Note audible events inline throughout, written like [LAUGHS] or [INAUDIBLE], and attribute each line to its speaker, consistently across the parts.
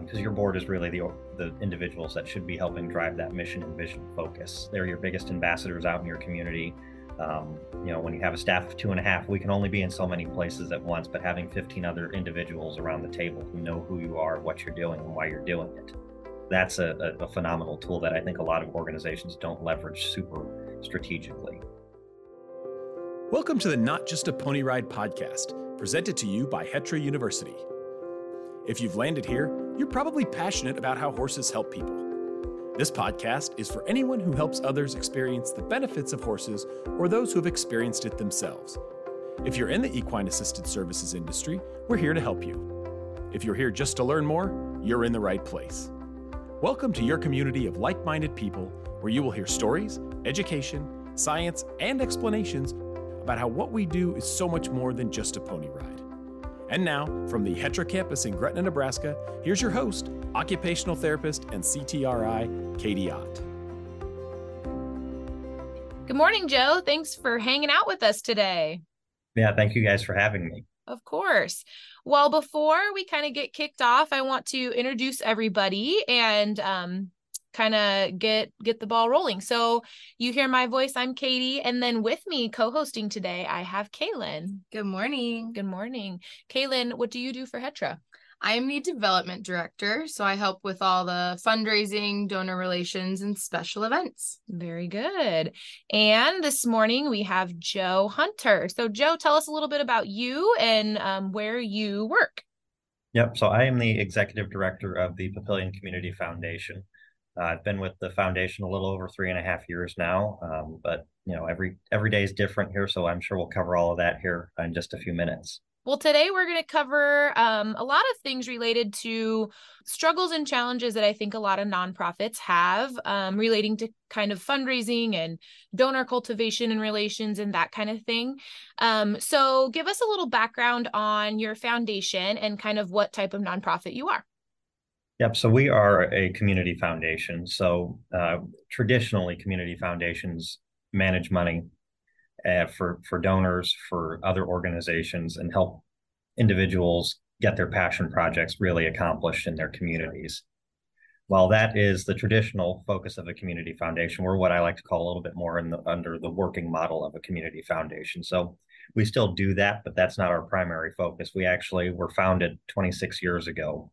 Speaker 1: because um, your board is really the the individuals that should be helping drive that mission and vision focus. They're your biggest ambassadors out in your community. Um, you know, when you have a staff of two and a half, we can only be in so many places at once, but having 15 other individuals around the table who know who you are, what you're doing, and why you're doing it, that's a, a, a phenomenal tool that I think a lot of organizations don't leverage super strategically.
Speaker 2: Welcome to the Not Just a Pony Ride podcast, presented to you by Hetra University. If you've landed here, you're probably passionate about how horses help people. This podcast is for anyone who helps others experience the benefits of horses or those who have experienced it themselves. If you're in the equine assisted services industry, we're here to help you. If you're here just to learn more, you're in the right place. Welcome to your community of like minded people where you will hear stories, education, science, and explanations about how what we do is so much more than just a pony ride. And now, from the Hetra campus in Gretna, Nebraska, here's your host, occupational therapist and CTRI, Katie Ott.
Speaker 3: Good morning, Joe. Thanks for hanging out with us today.
Speaker 1: Yeah, thank you guys for having me.
Speaker 3: Of course. Well, before we kind of get kicked off, I want to introduce everybody and um, kind of get get the ball rolling. So you hear my voice, I'm Katie, and then with me co-hosting today, I have Kaylin.
Speaker 4: Good morning.
Speaker 3: Good morning. Kaylin, what do you do for Hetra?
Speaker 4: I am the development director, so I help with all the fundraising, donor relations, and special events.
Speaker 3: Very good. And this morning we have Joe Hunter. So, Joe, tell us a little bit about you and um, where you work.
Speaker 1: Yep. So, I am the executive director of the Papillion Community Foundation. Uh, I've been with the foundation a little over three and a half years now, um, but you know every every day is different here, so I'm sure we'll cover all of that here in just a few minutes.
Speaker 3: Well, today we're going to cover um, a lot of things related to struggles and challenges that I think a lot of nonprofits have um, relating to kind of fundraising and donor cultivation and relations and that kind of thing. Um, so, give us a little background on your foundation and kind of what type of nonprofit you are.
Speaker 1: Yep. So we are a community foundation. So uh, traditionally, community foundations manage money uh, for for donors, for other organizations, and help individuals get their passion projects really accomplished in their communities. While that is the traditional focus of a community foundation, we're what I like to call a little bit more in the under the working model of a community foundation. So we still do that, but that's not our primary focus. We actually were founded 26 years ago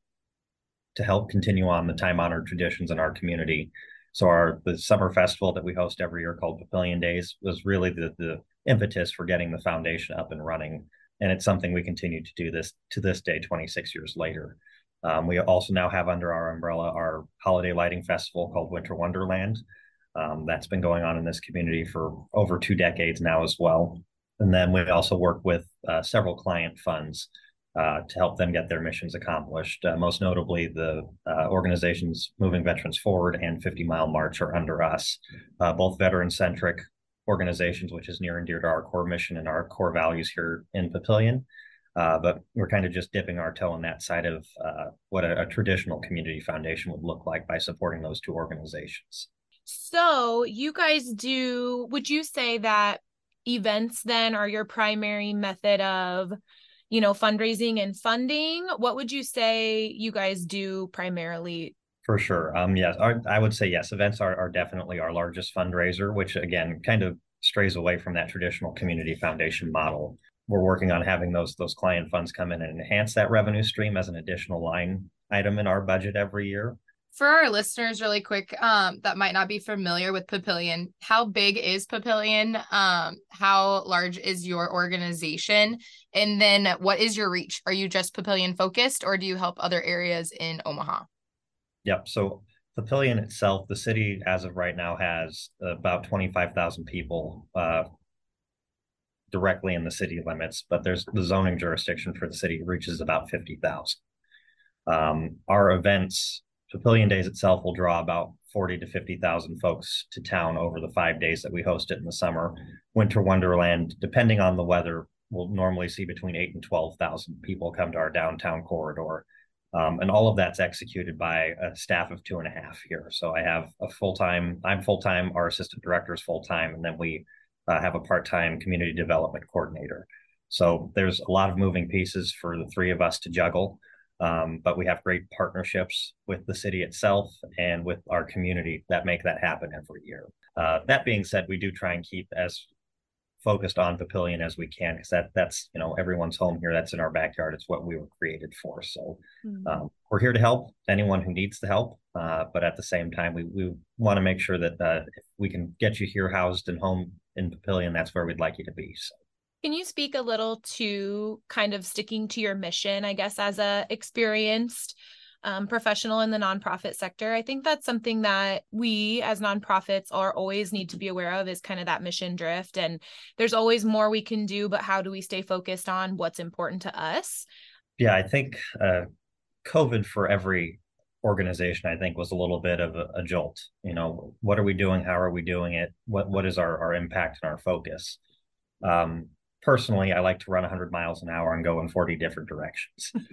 Speaker 1: to help continue on the time honored traditions in our community. So our the summer festival that we host every year called Papillion Days was really the the impetus for getting the foundation up and running, and it's something we continue to do this to this day, 26 years later. Um, we also now have under our umbrella our holiday lighting festival called Winter Wonderland. Um, that's been going on in this community for over two decades now as well. And then we also work with uh, several client funds uh, to help them get their missions accomplished. Uh, most notably, the uh, organizations Moving Veterans Forward and 50 Mile March are under us, uh, both veteran centric organizations, which is near and dear to our core mission and our core values here in Papillion. Uh, but we're kind of just dipping our toe in that side of what a, a traditional community foundation would look like by supporting those two organizations.
Speaker 3: So, you guys do, would you say that events then are your primary method of you know, fundraising and funding. What would you say you guys do primarily?
Speaker 1: For sure. Um, yes, our, I would say yes. Events are, are definitely our largest fundraiser, which again kind of strays away from that traditional community foundation model. We're working on having those those client funds come in and enhance that revenue stream as an additional line item in our budget every year
Speaker 4: for our listeners really quick um that might not be familiar with papillion how big is papillion? Um how large is your organization? And then what is your reach? Are you just papillion focused or do you help other areas in omaha?
Speaker 1: Yep so papillion itself the city as of right now has about 25000 people uh directly in the city limits but there's the zoning jurisdiction for the city reaches about 50000 um, our events Papillion Days itself will draw about 40 to 50,000 folks to town over the five days that we host it in the summer. Winter Wonderland, depending on the weather, we'll normally see between eight and 12,000 people come to our downtown corridor. Um, and all of that's executed by a staff of two and a half here. So I have a full time, I'm full time, our assistant director is full time, and then we uh, have a part time community development coordinator. So there's a lot of moving pieces for the three of us to juggle. Um, but we have great partnerships with the city itself and with our community that make that happen every year. Uh, that being said, we do try and keep as focused on Papillion as we can because that that's you know everyone's home here. That's in our backyard. It's what we were created for. So mm-hmm. um, we're here to help anyone who needs the help. Uh, but at the same time, we we want to make sure that uh, if we can get you here housed and home in Papillion, that's where we'd like you to be. So.
Speaker 3: Can you speak a little to kind of sticking to your mission, I guess, as a experienced um, professional in the nonprofit sector? I think that's something that we as nonprofits are always need to be aware of is kind of that mission drift. And there's always more we can do, but how do we stay focused on what's important to us?
Speaker 1: Yeah, I think uh, COVID for every organization, I think, was a little bit of a, a, jolt. You know, what are we doing? How are we doing it? What what is our our impact and our focus? Um, personally, I like to run 100 miles an hour and go in 40 different directions. [LAUGHS]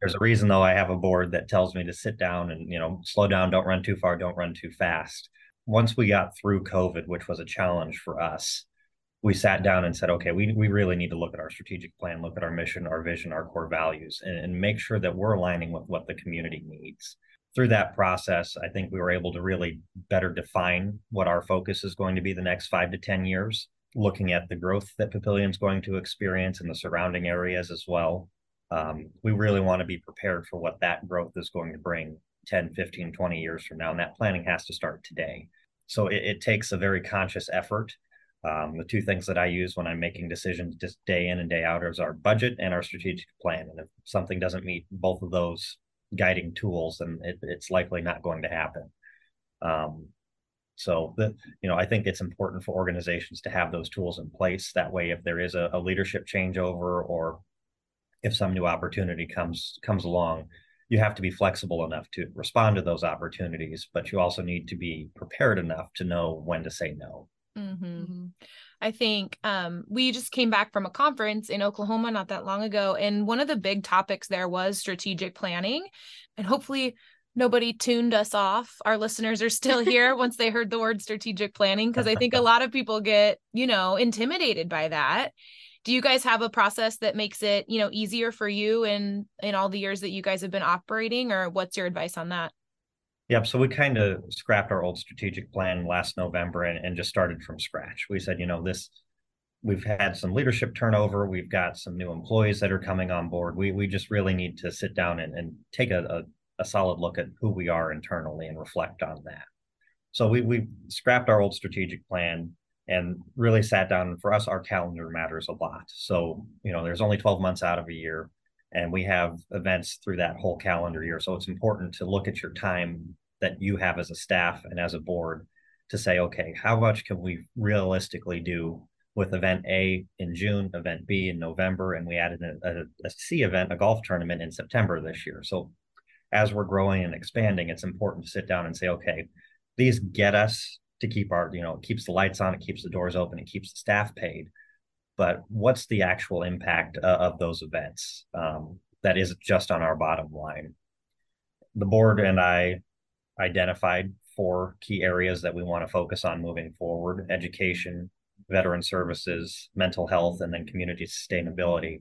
Speaker 1: There's a reason, though, I have a board that tells me to sit down and, you know, slow down, don't run too far, don't run too fast. Once we got through COVID, which was a challenge for us, we sat down and said, okay, we, we really need to look at our strategic plan, look at our mission, our vision, our core values, and, and make sure that we're aligning with what the community needs. Through that process, I think we were able to really better define what our focus is going to be the next five to 10 years looking at the growth that Papillion's going to experience in the surrounding areas as well. Um, we really want to be prepared for what that growth is going to bring 10, 15, 20 years from now. And that planning has to start today. So it, it takes a very conscious effort. Um, the two things that I use when I'm making decisions just day in and day out is our budget and our strategic plan. And if something doesn't meet both of those guiding tools, then it, it's likely not going to happen. Um, so the you know I think it's important for organizations to have those tools in place. That way, if there is a, a leadership changeover or if some new opportunity comes comes along, you have to be flexible enough to respond to those opportunities, but you also need to be prepared enough to know when to say no.
Speaker 3: Mm-hmm. mm-hmm. I think um, we just came back from a conference in Oklahoma not that long ago, and one of the big topics there was strategic planning. And hopefully, nobody tuned us off. Our listeners are still here [LAUGHS] once they heard the word strategic planning because I think a [LAUGHS] lot of people get, you know, intimidated by that. Do you guys have a process that makes it, you know, easier for you in in all the years that you guys have been operating or what's your advice on that?
Speaker 1: Yep. So we kind of scrapped our old strategic plan last November and, and just started from scratch. We said, you know, this we've had some leadership turnover. We've got some new employees that are coming on board. We we just really need to sit down and, and take a, a a solid look at who we are internally and reflect on that. So we we scrapped our old strategic plan and really sat down. For us, our calendar matters a lot. So you know, there's only 12 months out of a year, and we have events through that whole calendar year. So it's important to look at your time that you have as a staff and as a board to say, okay, how much can we realistically do with event A in June, event B in November, and we added a, a, a C event, a golf tournament in September this year. So as we're growing and expanding, it's important to sit down and say, okay, these get us to keep our, you know, it keeps the lights on, it keeps the doors open, it keeps the staff paid. But what's the actual impact uh, of those events um, that is just on our bottom line? The board and I identified four key areas that we want to focus on moving forward education, veteran services, mental health, and then community sustainability.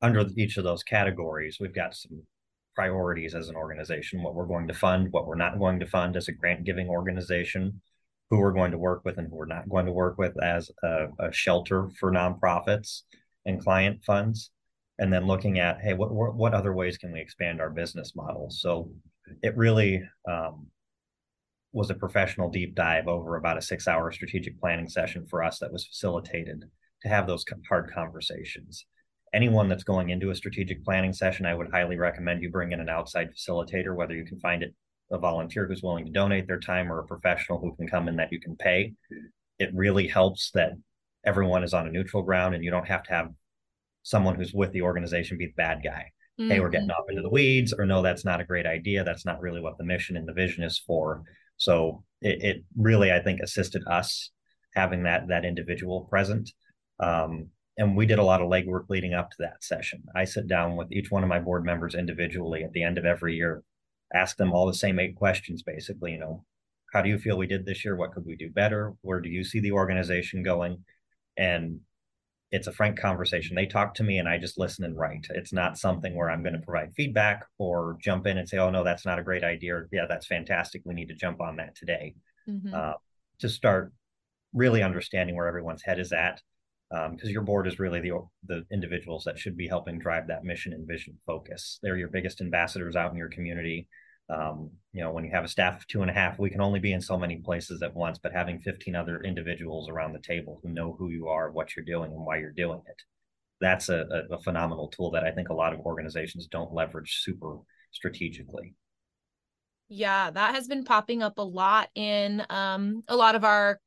Speaker 1: Under each of those categories, we've got some priorities as an organization, what we're going to fund, what we're not going to fund as a grant giving organization, who we're going to work with and who we're not going to work with as a, a shelter for nonprofits and client funds. And then looking at, hey, what, what other ways can we expand our business model? So it really um, was a professional deep dive over about a six hour strategic planning session for us that was facilitated to have those hard conversations anyone that's going into a strategic planning session, I would highly recommend you bring in an outside facilitator, whether you can find it a volunteer who's willing to donate their time or a professional who can come in that you can pay. It really helps that everyone is on a neutral ground and you don't have to have someone who's with the organization be the bad guy. Mm-hmm. Hey, we're getting off into the weeds, or no, that's not a great idea. That's not really what the mission and the vision is for. So it, it really, I think, assisted us having that that individual present. Um, and we did a lot of legwork leading up to that session. I sit down with each one of my board members individually at the end of every year, ask them all the same eight questions basically, you know, how do you feel we did this year? What could we do better? Where do you see the organization going? And it's a frank conversation. They talk to me and I just listen and write. It's not something where I'm going to provide feedback or jump in and say, oh, no, that's not a great idea. Yeah, that's fantastic. We need to jump on that today. Mm-hmm. Uh, to start really understanding where everyone's head is at. Because um, your board is really the the individuals that should be helping drive that mission and vision focus. They're your biggest ambassadors out in your community. Um, you know, when you have a staff of two and a half, we can only be in so many places at once, but having 15 other individuals around the table who know who you are, what you're doing, and why you're doing it, that's a, a, a phenomenal tool that I think a lot of organizations don't leverage super strategically.
Speaker 3: Yeah, that has been popping up a lot in um, a lot of our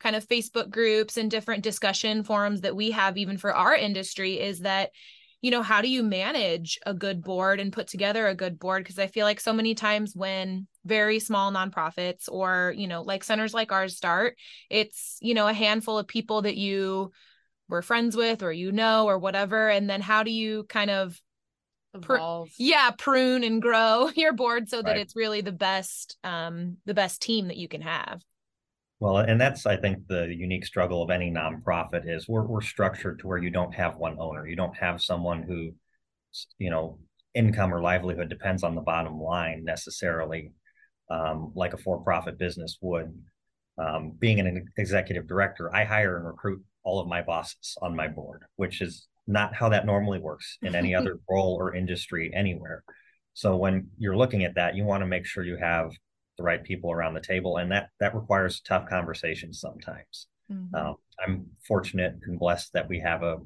Speaker 3: kind of Facebook groups and different discussion forums that we have, even for our industry, is that you know, how do you manage a good board and put together a good board? Because I feel like so many times when very small nonprofits or, you know, like centers like ours start, it's, you know, a handful of people that you were friends with or you know or whatever. And then how do you kind of. Pr- yeah prune and grow [LAUGHS] your board so that right. it's really the best um the best team that you can have
Speaker 1: well, and that's I think the unique struggle of any nonprofit is we're we're structured to where you don't have one owner. You don't have someone who, you know, income or livelihood depends on the bottom line necessarily, um, like a for-profit business would. Um, being an executive director, I hire and recruit all of my bosses on my board, which is not how that normally works in any [LAUGHS] other role or industry anywhere. So when you're looking at that, you want to make sure you have the right people around the table, and that that requires tough conversations sometimes. Mm-hmm. Um, I'm fortunate and blessed that we have a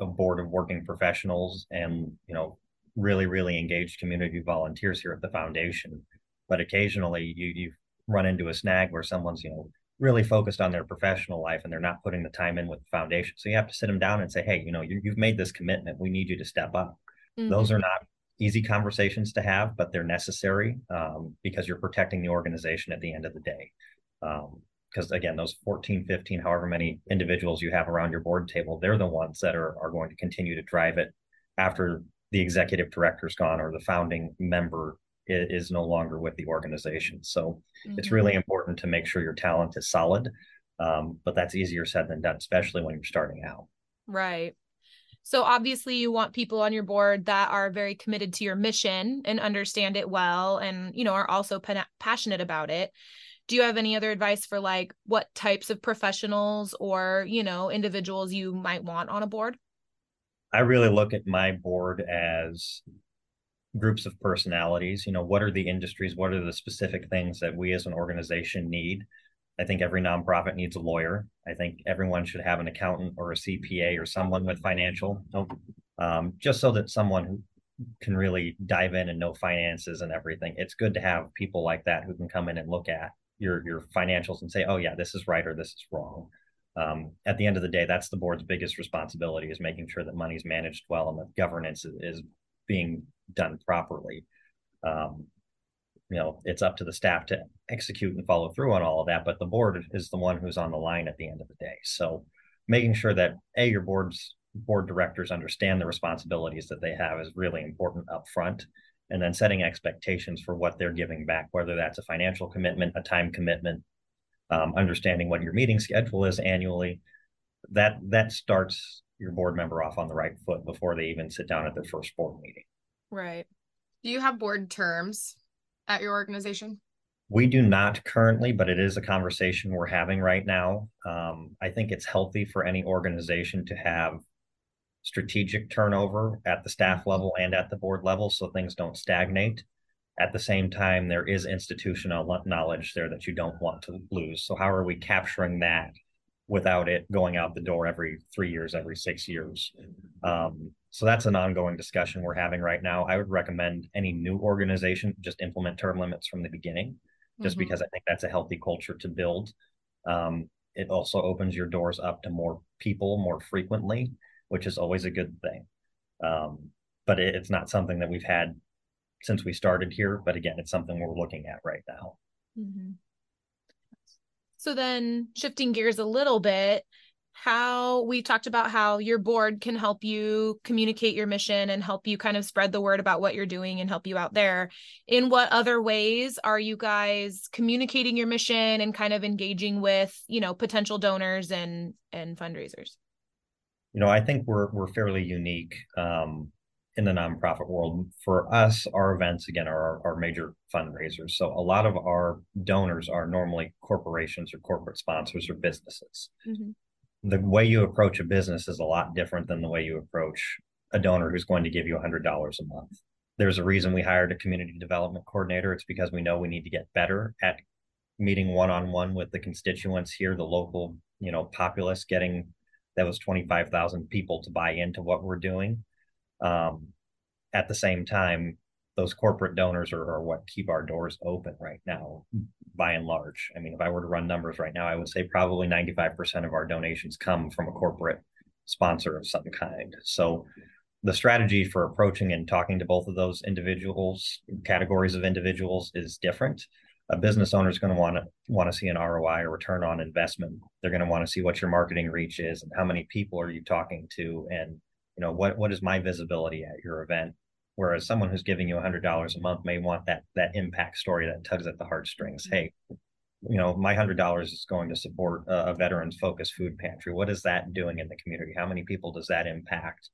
Speaker 1: a board of working professionals and you know really really engaged community volunteers here at the foundation. But occasionally you you run into a snag where someone's you know really focused on their professional life and they're not putting the time in with the foundation. So you have to sit them down and say, hey, you know, you, have made this commitment. We need you to step up. Mm-hmm. Those are not easy conversations to have, but they're necessary um, because you're protecting the organization at the end of the day. Because um, again, those 14, 15, however many individuals you have around your board table, they're the ones that are, are going to continue to drive it after the executive director's gone or the founding member is, is no longer with the organization. So mm-hmm. it's really important to make sure your talent is solid. Um, but that's easier said than done, especially when you're starting out.
Speaker 3: Right. So obviously you want people on your board that are very committed to your mission and understand it well and you know are also pa- passionate about it. Do you have any other advice for like what types of professionals or, you know, individuals you might want on a board?
Speaker 1: I really look at my board as groups of personalities. You know, what are the industries? What are the specific things that we as an organization need? I think every nonprofit needs a lawyer. I think everyone should have an accountant or a CPA or someone with financial, um, just so that someone who can really dive in and know finances and everything. It's good to have people like that who can come in and look at your your financials and say, oh yeah, this is right or this is wrong. Um, at the end of the day, that's the board's biggest responsibility is making sure that money's managed well and that governance is, is being done properly. Um, you know it's up to the staff to execute and follow through on all of that but the board is the one who's on the line at the end of the day. So making sure that a your board's board directors understand the responsibilities that they have is really important up front and then setting expectations for what they're giving back whether that's a financial commitment a time commitment um, understanding what your meeting schedule is annually. That that starts your board member off on the right foot before they even sit down at their first board meeting.
Speaker 3: Right.
Speaker 4: Do you have board terms at your organization?
Speaker 1: We do not currently, but it is a conversation we're having right now. Um, I think it's healthy for any organization to have strategic turnover at the staff level and at the board level so things don't stagnate. At the same time, there is institutional knowledge there that you don't want to lose. So, how are we capturing that without it going out the door every three years, every six years? Um, so that's an ongoing discussion we're having right now. I would recommend any new organization just implement term limits from the beginning, just mm-hmm. because I think that's a healthy culture to build. Um, it also opens your doors up to more people more frequently, which is always a good thing. Um, but it, it's not something that we've had since we started here. But again, it's something we're looking at right now.
Speaker 3: Mm-hmm. So then shifting gears a little bit, how we talked about how your board can help you communicate your mission and help you kind of spread the word about what you're doing and help you out there. In what other ways are you guys communicating your mission and kind of engaging with, you know, potential donors and and fundraisers?
Speaker 1: You know, I think we're we're fairly unique um, in the nonprofit world. For us, our events again are our, major fundraisers. So a lot of our donors are normally corporations or corporate sponsors or businesses. Mm-hmm. The way you approach a business is a lot different than the way you approach a donor who's going to give you $100 a month. There's a reason we hired a community development coordinator. It's because we know we need to get better at meeting one on one with the constituents here, the local, you know, populace, getting those 25,000 people to buy into what we're doing. Um, at the same time, those corporate donors are, are, what keep our doors open right now, by and large. I mean, if I were to run numbers right now, I would say probably 95% of our donations come from a corporate sponsor of some kind. So the strategy for approaching and talking to both of those individuals, categories of individuals, is different. A business owner is going to want to want to see an ROI or return on investment. They're going to want to see what your marketing reach is and how many people are you talking to, and you know what what is my visibility at your event. Whereas someone who's giving you hundred dollars a month may want that that impact story that tugs at the heartstrings. Mm-hmm. Hey, you know, my hundred dollars is going to support a, a veterans focused food pantry. What is that doing in the community? How many people does that impact?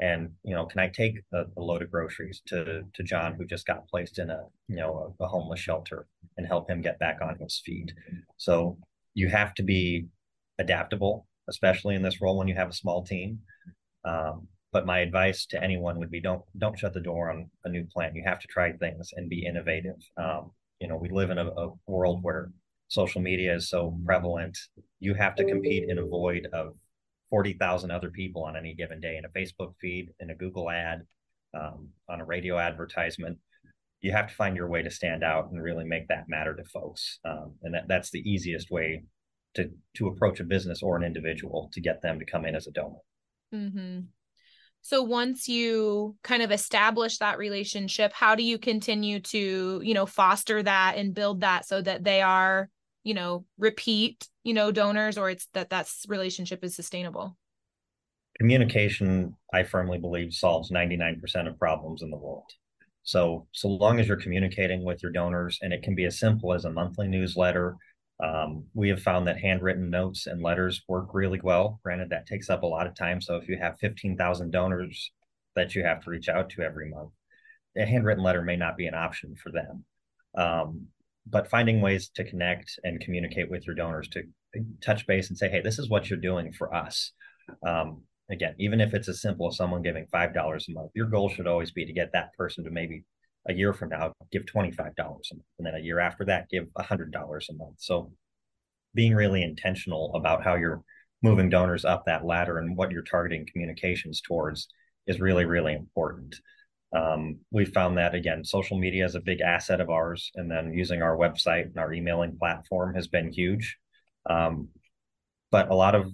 Speaker 1: and you know can i take a, a, load of groceries to to john who just got placed in a you know a, a, homeless shelter and help him get back on his feet so you have to be adaptable especially in this role when you have a small team um, but my advice to anyone would be don't don't shut the door on a new plan you have to try things and be innovative um, you know we live in a, a world where social media is so prevalent you have to compete in a void of 40,000 other people on any given day in a Facebook feed, in a Google ad, um, on a radio advertisement. You have to find your way to stand out and really make that matter to folks. Um, and that, that's the easiest way to, to approach a business or an individual to get them to come in as a donor.
Speaker 3: Mm-hmm. So once you kind of establish that relationship, how do you continue to, you know, foster that and build that so that they are you know repeat you know donors or it's that that relationship is sustainable
Speaker 1: communication i firmly believe solves 99% of problems in the world so so long as you're communicating with your donors and it can be as simple as a monthly newsletter um, we have found that handwritten notes and letters work really well. Granted that takes up a lot of time. So if you have 15000 donors that you have to reach out to every month a handwritten letter may not be an option for them. Um, but finding ways to connect and communicate with your donors to touch base and say, hey, this is what you're doing for us. Um, again, even if it's as simple as someone giving $5 a month, your goal should always be to get that person to maybe a year from now give $25 a month. And then a year after that, give $100 a month. So being really intentional about how you're moving donors up that ladder and what you're targeting communications towards is really, really important. Um, we found that again, social media is a big asset of ours, and then using our website and our emailing platform has been huge. Um, but a lot of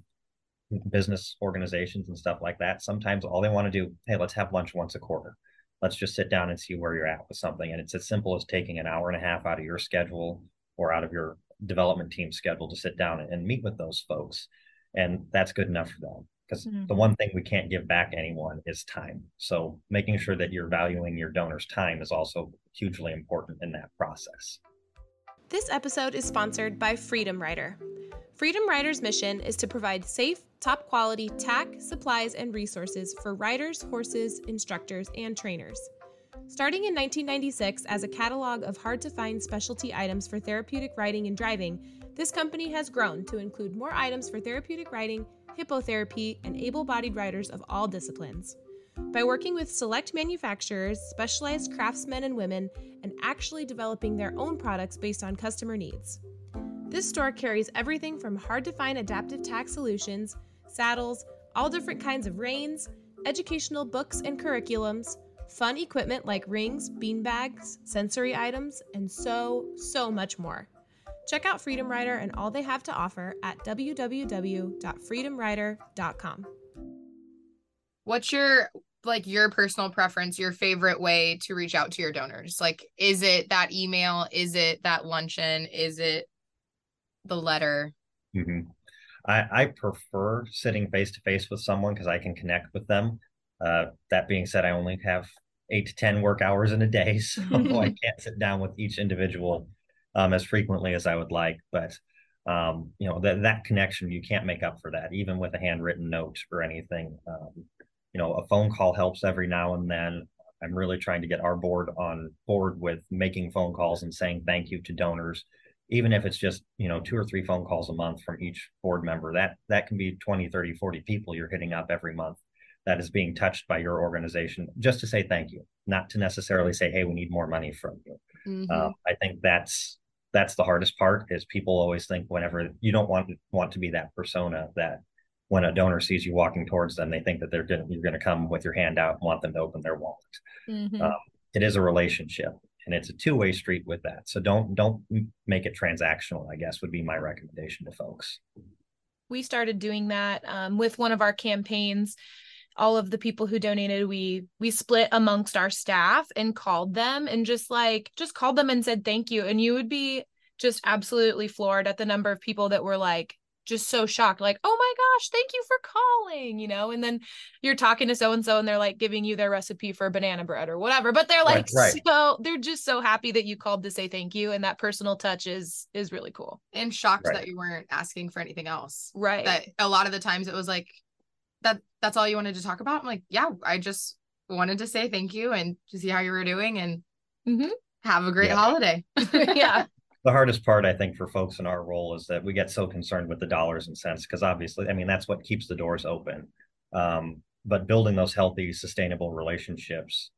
Speaker 1: business organizations and stuff like that, sometimes all they want to do, hey, let's have lunch once a quarter. Let's just sit down and see where you're at with something. And it's as simple as taking an hour and a half out of your schedule or out of your development team schedule to sit down and meet with those folks. And that's good enough for them because mm-hmm. the one thing we can't give back anyone is time. So making sure that you're valuing your donor's time is also hugely important in that process.
Speaker 5: This episode is sponsored by Freedom Rider. Freedom Rider's mission is to provide safe, top quality tack, supplies, and resources for riders, horses, instructors, and trainers. Starting in 1996 as a catalog of hard to find specialty items for therapeutic riding and driving, this company has grown to include more items for therapeutic riding hippotherapy, and able bodied riders of all disciplines. By working with select manufacturers, specialized craftsmen and women, and actually developing their own products based on customer needs. This store carries everything from hard to find adaptive tack solutions, saddles, all different kinds of reins, educational books and curriculums, fun equipment like rings, beanbags, sensory items, and so, so much more. Check out Freedom Rider and all they have to offer at www.freedomrider.com.
Speaker 4: What's your like your personal preference, your favorite way to reach out to your donors? Like is it that email? Is it that luncheon? Is it the letter?
Speaker 1: Mm-hmm. I, I prefer sitting face to face with someone because I can connect with them. Uh, that being said, I only have eight to 10 work hours in a day, [LAUGHS] so I [LAUGHS] can't sit down with each individual um, as frequently as I would like. But um, you know that that connection you can't make up for that even with a handwritten note or anything um, you know a phone call helps every now and then i'm really trying to get our board on board with making phone calls and saying thank you to donors even if it's just you know two or three phone calls a month from each board member that that can be 20 30 40 people you're hitting up every month that is being touched by your organization just to say thank you not to necessarily say hey we need more money from you mm-hmm. uh, i think that's that's the hardest part is people always think whenever you don't want want to be that persona that when a donor sees you walking towards them they think that they're gonna, you're going to come with your hand out and want them to open their wallet mm-hmm. um, it is a relationship and it's a two-way street with that. So don't don't make it transactional i guess would be my recommendation to folks.
Speaker 3: We started doing that um, with one of our campaigns. All of the people who donated we we split amongst our staff and called them and just like just called them and said thank you. And you would be just absolutely floored at the number of people that were like just so shocked like oh my gosh thank you for calling you know and then you're talking to so and so and they're like giving you their recipe for banana bread or whatever but they're like right, [LAUGHS] right. so they're just so happy that you called to say thank you and that personal touch is is really cool
Speaker 4: and shocked right. that you weren't asking for anything else
Speaker 3: right
Speaker 4: that a lot of the times it was like that that's all you wanted to talk about? I'm like, yeah, I just wanted to say thank you and to see how you were doing and mm-hmm. have a great yeah. holiday. [LAUGHS]
Speaker 3: yeah.
Speaker 1: The hardest part, I think, for folks in our role is that we get so concerned with the dollars and cents because obviously, I mean, that's what keeps the doors open. Um, but building those healthy, sustainable relationships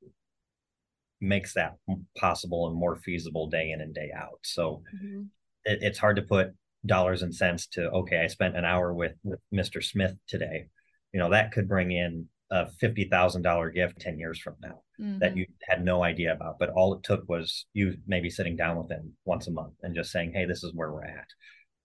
Speaker 1: makes that possible and more feasible day in and day out. So mm-hmm. it, it's hard to put dollars and cents to okay, I spent an hour with with Mr. Smith today you know that could bring in a fifty thousand dollar gift ten years from now mm-hmm. that you had no idea about. But all it took was you maybe sitting down with them once a month and just saying, "Hey, this is where we're at."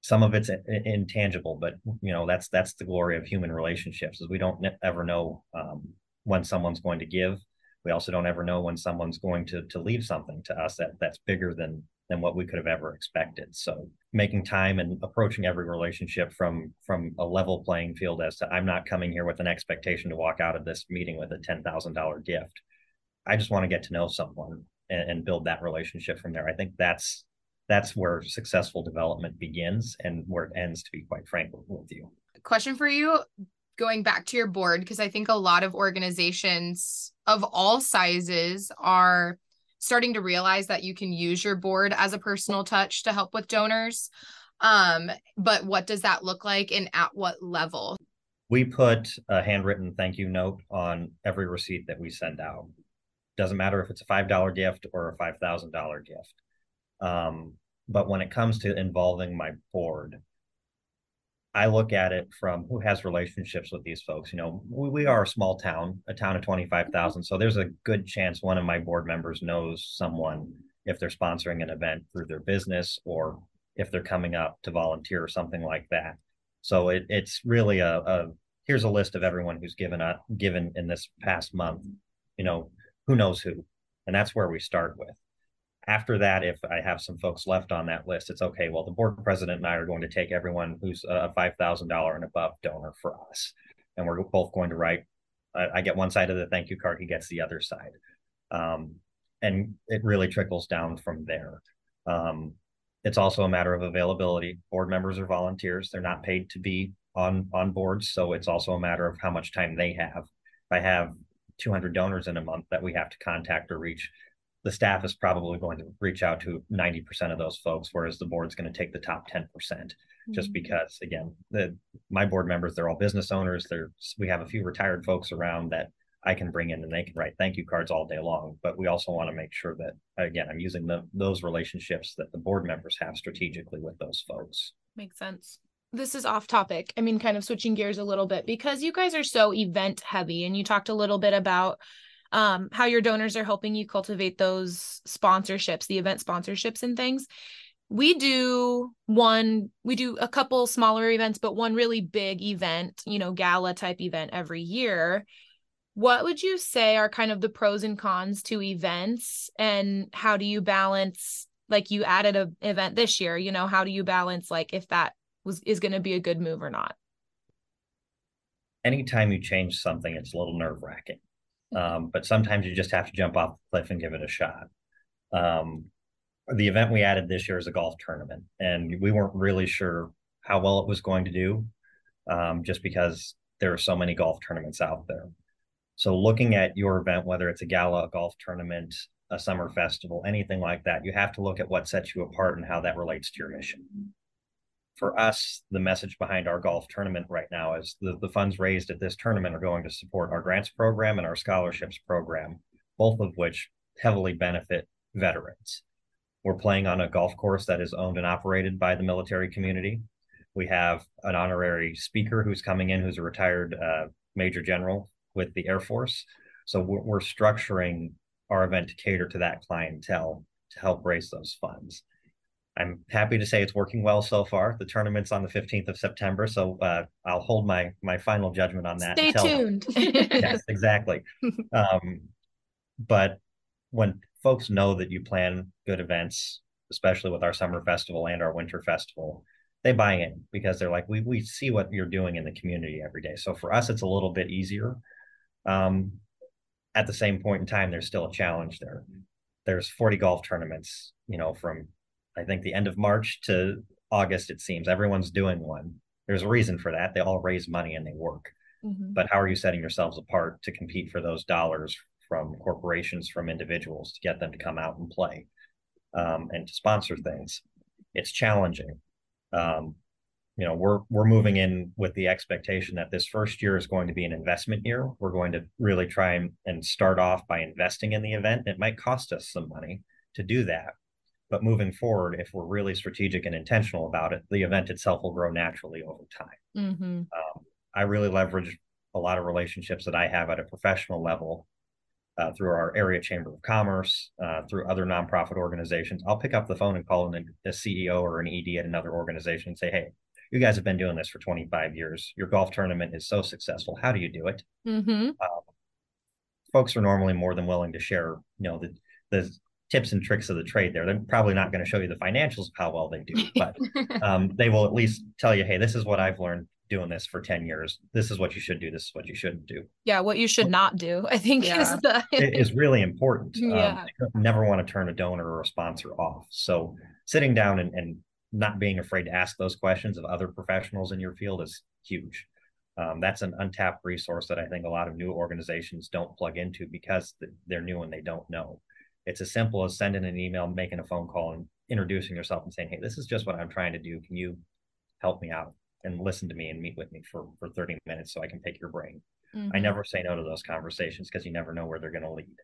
Speaker 1: Some of it's intangible, but you know that's that's the glory of human relationships is we don't ever know um, when someone's going to give. We also don't ever know when someone's going to to leave something to us that that's bigger than than what we could have ever expected. So making time and approaching every relationship from from a level playing field as to I'm not coming here with an expectation to walk out of this meeting with a ten thousand dollar gift. I just want to get to know someone and, and build that relationship from there. I think that's that's where successful development begins and where it ends to be quite frank with you.
Speaker 4: Question for you going back to your board because I think a lot of organizations of all sizes are starting to realize that you can use your board as a personal touch to help with donors. Um, but what does that look like and at what level?
Speaker 1: We put a handwritten thank you note on every receipt that we send out. Doesn't matter if it's a $5 gift or a $5,000 gift. Um, but when it comes to involving my board, I look at it from who has relationships with these folks. You know, we, we are a small town, a town of mm-hmm. 25,000. So there's a good chance one of my board members knows someone if they're sponsoring an event through their business or if they're coming up to volunteer or something like that. So it, it's really a, a here's a list of everyone who's given up given in this past month. You know, who knows who, and that's where we start with. After that, if I have some folks left on that list, it's okay. Well, the board president and I are going to take everyone who's a $5,000 and above donor for us. And we're both going to write, I, I, get one side of the thank you card, he gets the other side. Um, and it really trickles down from there. Um, it's also a matter of availability. Board members are volunteers. They're not paid to be on, on boards. So it's also a matter of how much time they have. If I have 200 donors in a month that we have to contact or reach, the staff is probably going to reach out to 90% of those folks, whereas the board's going to take the top 10%, mm-hmm. just because again, the my board members, they're all business owners. They're we have a few retired folks around that I can bring in and they can write thank you cards all day long. But we also want to make sure that again, I'm using the those relationships that the board members have strategically with those folks.
Speaker 3: Makes sense this is off topic. I mean, kind of switching gears a little bit because you guys are so event heavy and you talked a little bit about um, how your donors are helping you cultivate those sponsorships, the event sponsorships and things. We do one, we do a couple smaller events, but one really big event, you know, gala type event every year. What would you say are kind of the pros and cons to events and how do you balance like you added a event this year, you know, how do you balance like if that was is going to be a good move or not?
Speaker 1: Anytime you change something, it's a little nerve wracking. Um, but sometimes you just have to jump off the cliff and give it a shot. Um, the event we added this year is a golf tournament, and we weren't really sure how well it was going to do, um, just because there are so many golf tournaments out there. So, looking at your event, whether it's a gala, a golf tournament, a summer festival, anything like that, you have to look at what sets you apart and how that relates to your mission. For us, the message behind our golf tournament right now is the, the funds raised at this tournament are going to support our grants program and our scholarships program, both of which heavily benefit veterans. We're playing on a golf course that is owned and operated by the military community. We have an honorary speaker who's coming in, who's a retired uh, major general with the Air Force. So we're, we're structuring our event to cater to that clientele to help raise those funds. I'm happy to say it's working well so far. The tournament's on the 15th of September, so uh, I'll hold my my final judgment on that.
Speaker 3: Stay tuned. [LAUGHS]
Speaker 1: yes, exactly. [LAUGHS] Um, but when folks know that you plan good events, especially with our summer festival and our winter festival, they buy in because they're like, we we see what you're doing in the community every day. So for us, it's a little bit easier. Um, at the same point in time, there's still a challenge there. There's 40 golf tournaments, you know, from I think the end of March to August, it seems. Everyone's doing one. There's a reason for that. They all raise money and they work. Mm-hmm. But how are you setting yourselves apart to compete for those dollars from corporations, from individuals to get them to come out and play um, and to sponsor things. It's challenging. Um, you know, we're we're moving in with the expectation that this first year is going to be an investment year. We're going to really try and, and start off by investing in the event. It might cost us some money to do that. But moving forward, if we're really strategic and intentional about it, the event itself will grow naturally over time. Mm-hmm. Um, I really leverage a lot of relationships that I have at a professional level uh, through our area chamber of commerce, uh, through other nonprofit organizations. I'll pick up the phone and call in a, a CEO or an ED at another organization and say, "Hey, you guys have been doing this for 25 years. Your golf tournament is so successful. How do you do it?" Mm-hmm. Um, folks are normally more than willing to share, you know, the the tips and tricks of the trade there. They're probably not going to show you the financials of how well they do, but [LAUGHS] um, they will at least tell you, hey, this is what I've learned doing this for 10 years. This is what you should do. This is what you shouldn't do.
Speaker 3: Yeah what you should not do i think yeah. is the
Speaker 1: it is really important. Um, [LAUGHS] yeah. Um, never want to turn a donor or a sponsor off. So sitting down and, and not being afraid to ask those questions of other professionals in your field is huge. Um, that's an untapped resource that i think a lot of new organizations don't plug into because they're new and they don't know it's as simple as sending an email making a phone call and introducing yourself and saying hey this is just what i'm trying to do can you help me out and listen to me and meet with me for for 30 minutes so I can pick your brain. Mm-hmm. I never say no to those conversations because you never know where they're going to lead.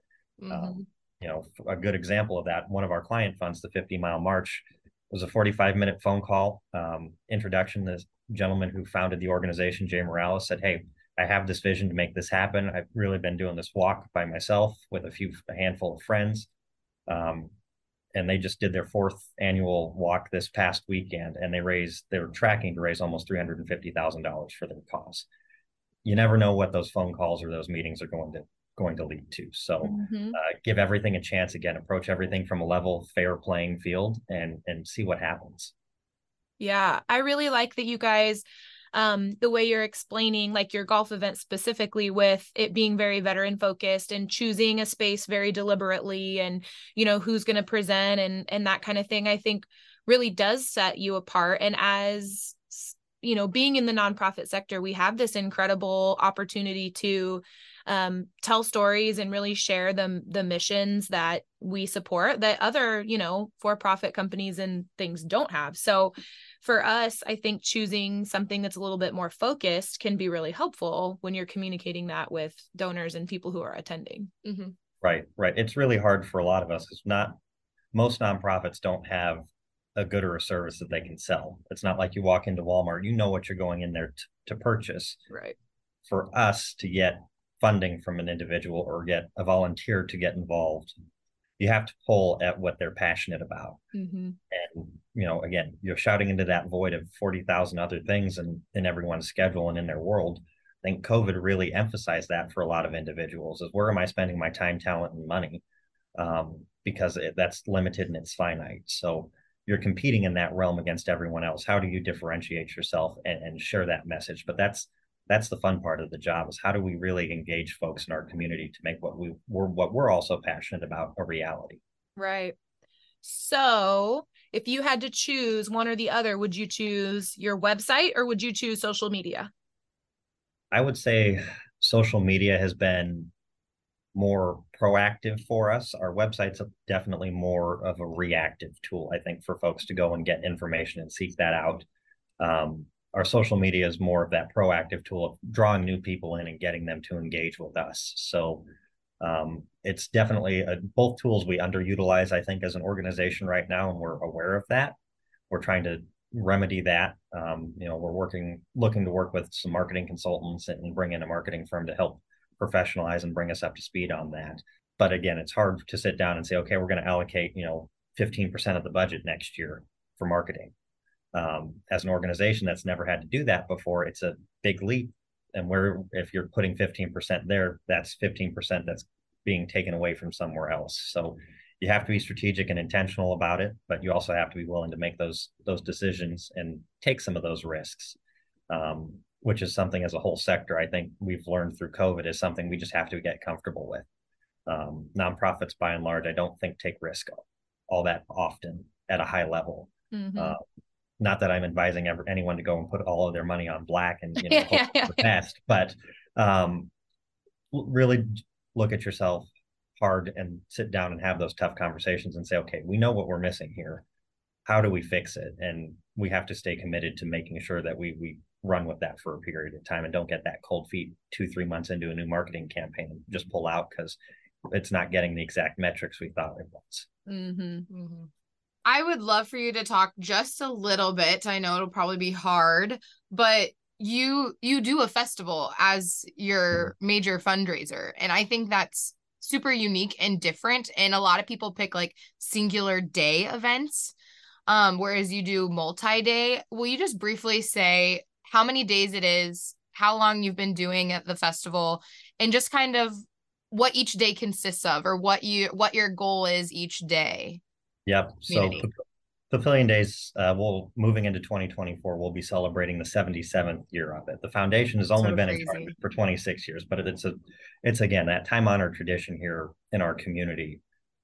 Speaker 1: Mm-hmm. Um, you know, a good example of that, one of our client funds, the 50 mile march, was a 45 minute phone call um, introduction. The gentleman who founded the organization, Jay Morales, said, Hey, I have this vision to make this happen. I've really been doing this walk by myself with a few, a handful of friends. Um, and they just did their fourth annual walk this past weekend and they raised they're tracking to raise almost $350,000 for their cause. You never know what those phone calls or those meetings are going to going to lead to. So mm-hmm. uh, give everything a chance again, approach everything from a level fair playing field and and see what happens.
Speaker 3: Yeah, I really like that you guys um, the way you're explaining like your golf event specifically with it being very veteran focused and choosing a space very deliberately and you know who's going to present and and that kind of thing i think really does set you apart. And as you know being in the nonprofit sector we have this incredible opportunity to um, tell stories and really share the the missions that we support that other you know for profit companies and things don't have so for us, I think choosing something that's a little bit more focused can be really helpful when you're communicating that with donors and people who are attending.
Speaker 1: Mm-hmm. Right, right. It's really hard for a lot of us because not most nonprofits don't have a good or a service that they can sell. It's not like you walk into Walmart, you know what you're going in there t- to purchase.
Speaker 3: Right.
Speaker 1: For us to get funding from an individual or get a volunteer to get involved, you have to pull at what they're passionate about. Mm-hmm. And you know, again, you're shouting into that void of 40,000 other things in, in everyone's schedule and in their world. I think COVID really emphasized that for a lot of individuals is where am I spending my time, talent, and money? Um, because it, that's limited and it's finite. So you're competing in that realm against everyone else. How do you differentiate yourself and, and share that message? But that's that's the fun part of the job is how do we really engage folks in our community to make what we we're what we're also passionate about a reality.
Speaker 3: Right. So, if you had to choose one or the other, would you choose your website or would you choose social media?
Speaker 1: I would say social media has been more proactive for us. Our website's definitely more of a reactive tool, I think, for folks to go and get information and seek that out. Um, our social media is more of that proactive tool of drawing new people in and getting them to engage with us. So um, it's definitely a, both tools we underutilize, I think, as an organization right now, and we're aware of that. We're trying to remedy that. Um, you know, we're working, looking to work with some marketing consultants and bring in a marketing firm to help professionalize and bring us up to speed on that. But again, it's hard to sit down and say, okay, we're going to allocate, you know, 15% of the budget next year for marketing. Um, as an organization that's never had to do that before, it's a big leap. And where if you're putting 15% there, that's 15% that's being taken away from somewhere else. So you have to be strategic and intentional about it, but you also have to be willing to make those those decisions and take some of those risks. Um, which is something as a whole sector I think we've learned through COVID is something we just have to get comfortable with. Um, nonprofits, by and large, I don't think take risk all that often at a high level. Mm-hmm. Uh, not that I'm advising ever, anyone to go and put all of their money on black and you [LAUGHS] know hope for the best, but um, really look at yourself hard and sit down and have those tough conversations and say, okay, we know what we're missing here. How do we fix it? And we have to stay committed to making sure that we we run with that for a period of time and don't get that cold feet two three months into a new marketing campaign and just pull out because it's not getting the exact metrics we thought it was.
Speaker 4: Mm-hmm. Mm-hmm. I would love for you to talk just a little bit. I know it'll probably be hard, but you you do a festival as your major fundraiser and I think that's super unique and different and a lot of people pick like singular day events um whereas you do multi-day. Will you just briefly say how many days it is, how long you've been doing at the festival and just kind of what each day consists of or what you what your goal is each day?
Speaker 1: Yep. Community. So Papillion Days, uh, we'll moving into 2024, we'll be celebrating the 77th year of it. The foundation has only so been crazy. in for 26 years, but it's a, it's again that time honored tradition here in our community.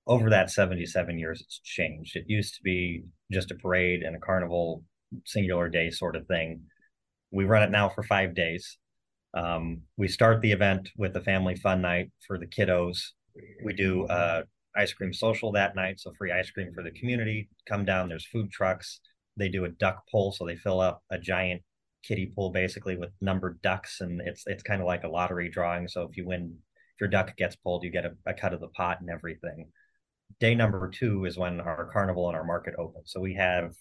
Speaker 1: Over that 77 years, it's changed. It used to be just a parade and a carnival, singular day sort of thing. We run it now for five days. Um, we start the event with a family fun night for the kiddos. We do uh, ice cream social that night. So free ice cream for the community. Come down, there's food trucks. They do a duck pull. So they fill up a giant kiddie pool basically with numbered ducks. And it's it's kind of like a lottery drawing. So if you win, if your duck gets pulled, you get a, a cut of the pot and everything. Day number two is when our carnival and our market open. So we have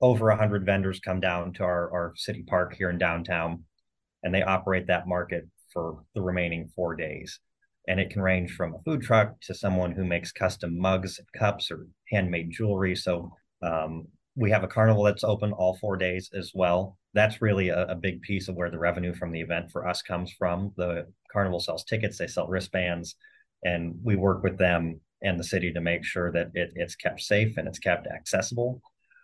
Speaker 1: over 100 vendors come down to our, our city park here in downtown and they operate that market for the remaining four days and it can range from a food truck to someone who makes custom mugs, cups, or handmade jewelry. So um, we have a carnival that's open all four days as well. That's really a, a, big piece of where the revenue from the event for us comes from. The carnival sells tickets, they sell wristbands, and we work with them and the city to make sure that it, it's kept safe and it's kept accessible.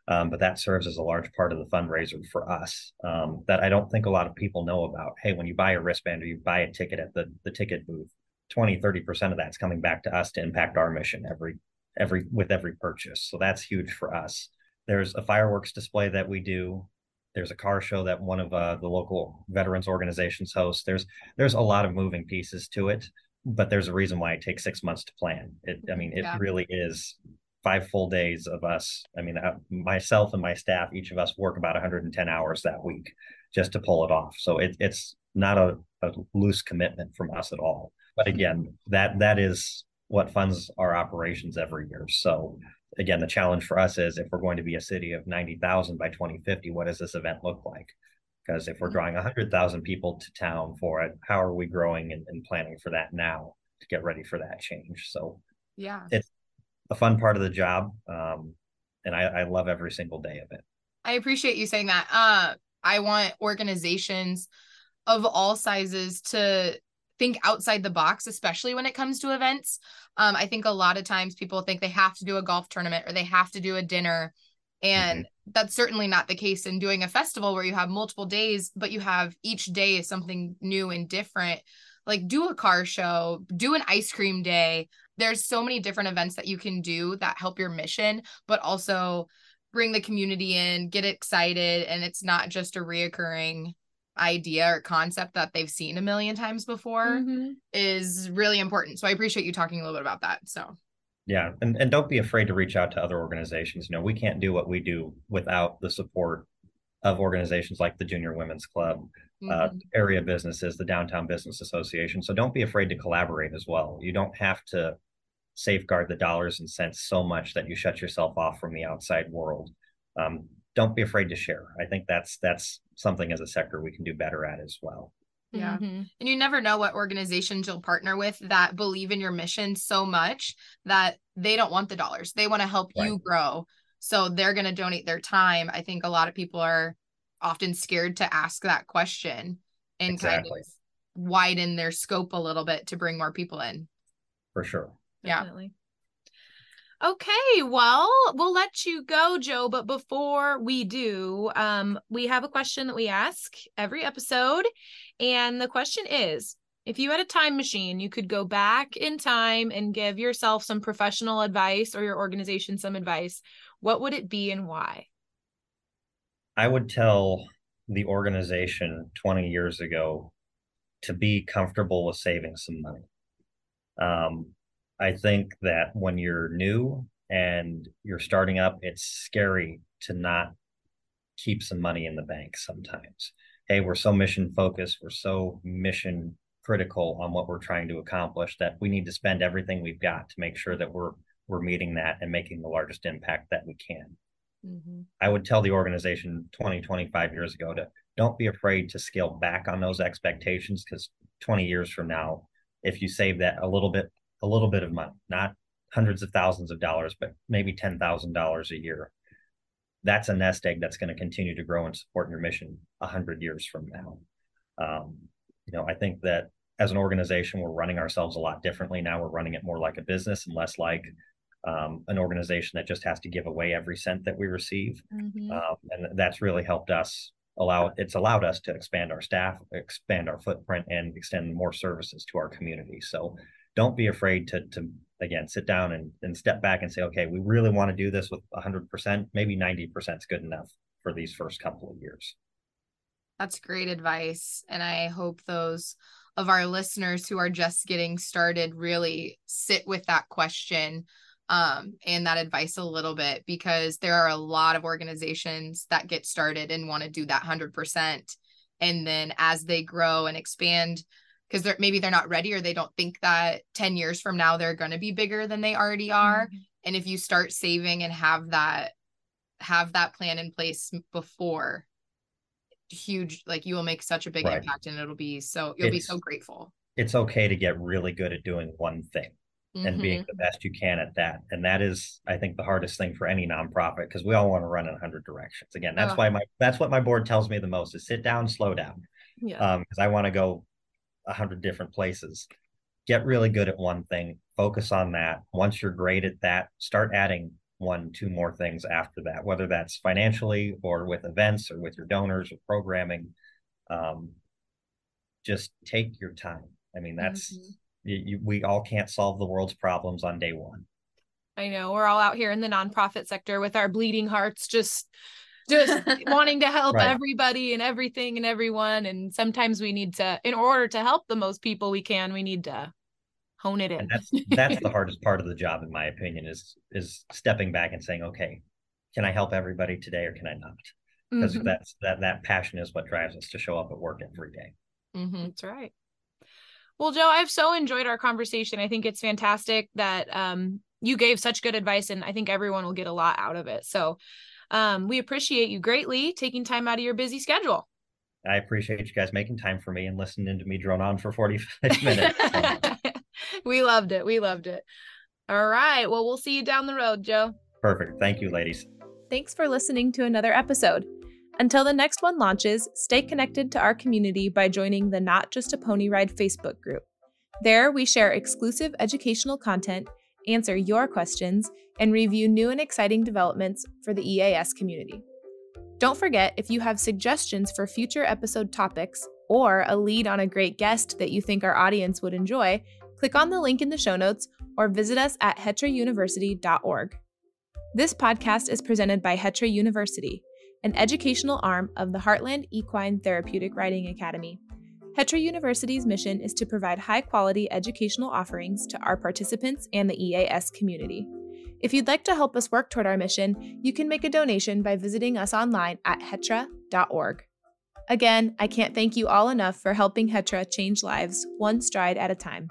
Speaker 1: Um, but that serves as a large part of the fundraiser for us um, that I don't think a lot of people know about. Hey, when you buy a wristband or you buy a ticket at the, the ticket booth, 20 30% of that's coming back to us to impact our mission every every with every purchase. So that's huge for us. There's a fireworks display that we do. There's a car show that one of uh, the local veterans organizations hosts. There's there's a lot of moving pieces to it but there's a reason why it takes six months to plan. It i mean it yeah. really is five full days of us. I mean uh, myself and my staff each of us work about 110 hours that week just to pull it off. So it, it's not a, a loose commitment from us at all but again, that that is what funds our operations every year. So again, the challenge for us is if we're going to be a city of 90,000 by 2050, what does this event look like? Because if we're drawing 100,000 people to town for it, how are we growing and, and, planning for that now to get ready for that change? So
Speaker 4: yeah,
Speaker 1: it's a fun part of the job. Um, and I, I love every single day of it.
Speaker 4: I appreciate you saying that. Uh, I want organizations of all sizes to think outside the box, especially when it comes to events. Um, I think a lot of times people think they have to do a golf tournament or they have to do a dinner. And mm-hmm. that's certainly not the case in doing a festival where you have multiple days, but you have each day is something new and different. like do a car show, do an ice cream day. There's so many different events that you can do that help your mission, but also bring the community in, get excited, and it's not just a reoccurring idea or concept that they've seen a million times before mm-hmm. is really important. So I appreciate you talking a little bit about that. So
Speaker 1: yeah, and, and don't be afraid to reach out to other organizations. You know, we can't do what we do without the support of organizations like the Junior Women's Club, uh, mm-hmm. uh, area businesses, the Downtown Business Association. So don't be afraid to collaborate as well. You don't have to safeguard the dollars and cents so much that you shut yourself off from the outside world. Um, don't be afraid to share. I think that's that's something as a sector we can do better at as well.
Speaker 4: Yeah. Mm-hmm. And you never know what organizations you'll partner with that believe in your mission so much that they don't want the dollars. They want to help right. you grow. So they're going to donate their time. I think a lot of people are often scared to ask that question and exactly. kind of widen their scope a little bit to bring more people in.
Speaker 1: For sure.
Speaker 4: Yeah. Definitely.
Speaker 3: Okay, well, we'll let you go, Joe. But before we do, um, we have a question that we ask every episode. And the question is if you had a time machine, you could go back in time and give yourself some professional advice or your organization some advice. What would it be and why?
Speaker 1: I would tell the organization 20 years ago to be comfortable with saving some money. Um, I think that when you're new and you're starting up, it's scary to not keep some money in the bank sometimes. Hey, we're so mission focused, we're so mission critical on what we're trying to accomplish that we need to spend everything we've got to make sure that we're we're meeting that and making the largest impact that we can. Mm-hmm. I would tell the organization 20, 25 years ago to don't be afraid to scale back on those expectations because 20 years from now, if you save that a little bit a little bit of money, not hundreds of thousands of dollars, but maybe $10,000 a year. That's a nest egg that's going to continue to grow and support your mission a hundred years from now. Um, you know, I think that as an organization, we're running ourselves a lot differently now. We're running it more like a business and less like um, an organization that just has to give away every cent that we receive. Mm-hmm. Um, and that's really helped us allow it's allowed us to expand our staff, expand our footprint, and extend more services to our community. So don't be afraid to to again sit down and, and step back and say okay we really want to do this with 100% maybe 90% is good enough for these first couple of years.
Speaker 4: That's great advice and i hope those of our listeners who are just getting started really sit with that question um, and that advice a little bit because there are a lot of organizations that get started and want to do that 100% and then as they grow and expand because they're maybe they're not ready or they don't think that 10 years from now they're going to be bigger than they already are mm-hmm. and if you start saving and have that have that plan in place before huge like you will make such a big right. impact and it'll be so you'll it's, be so grateful
Speaker 1: it's okay to get really good at doing one thing mm-hmm. and being mm-hmm. the best you can at that and that is i think the hardest thing for any nonprofit because we all want to run in 100 directions again that's oh. why my that's what my board tells me the most is sit down slow down yeah um because i want to go a hundred different places. Get really good at one thing, focus on that. Once you're great at that, start adding one, two more things after that, whether that's financially or with events or with your donors or programming. Um, just take your time. I mean, that's mm-hmm. you, you, we all can't solve the world's problems on day one.
Speaker 3: I know we're all out here in the nonprofit sector with our bleeding hearts, just just wanting to help [LAUGHS] right. everybody and everything and everyone. And sometimes we need to, in order to help the most people we can, we need to hone it in.
Speaker 1: And that's that's the [LAUGHS] hardest part of the job, in my opinion, is is stepping back and saying, okay, can I help everybody today or can I not? Because mm-hmm. that's that that passion is what drives us to show up at work every day.
Speaker 3: Mm-hmm. That's right. Well, Joe, I've so enjoyed our conversation. I think it's fantastic that um, you gave such good advice, and I think everyone will get a lot out of it. So, um, we appreciate you greatly taking time out of your busy schedule.
Speaker 1: I appreciate you guys making time for me and listening to me drone on for 45 [LAUGHS] minutes. [LAUGHS]
Speaker 3: we loved it. We loved it. All right. Well, we'll see you down the road, Joe.
Speaker 1: Perfect. Thank you, ladies.
Speaker 5: Thanks for listening to another episode. Until the next one launches, stay connected to our community by joining the Not Just a Pony Ride Facebook group. There, we share exclusive educational content answer your questions, and review new and exciting developments for the EAS community. Don't forget, if you have suggestions for future episode topics,
Speaker 3: or a lead on a great guest that you think our audience would enjoy, click on the link in the show notes or visit us at hetrauniversity.org. This podcast is presented by Hetra University, an educational arm of the Heartland Equine Therapeutic Riding Academy. Hetra University's mission is to provide high quality educational offerings to our participants and the EAS community. If you'd like to help us work toward our mission, you can make a donation by visiting us online at hetra.org. Again, I can't thank you all enough for helping Hetra change lives one stride at a time.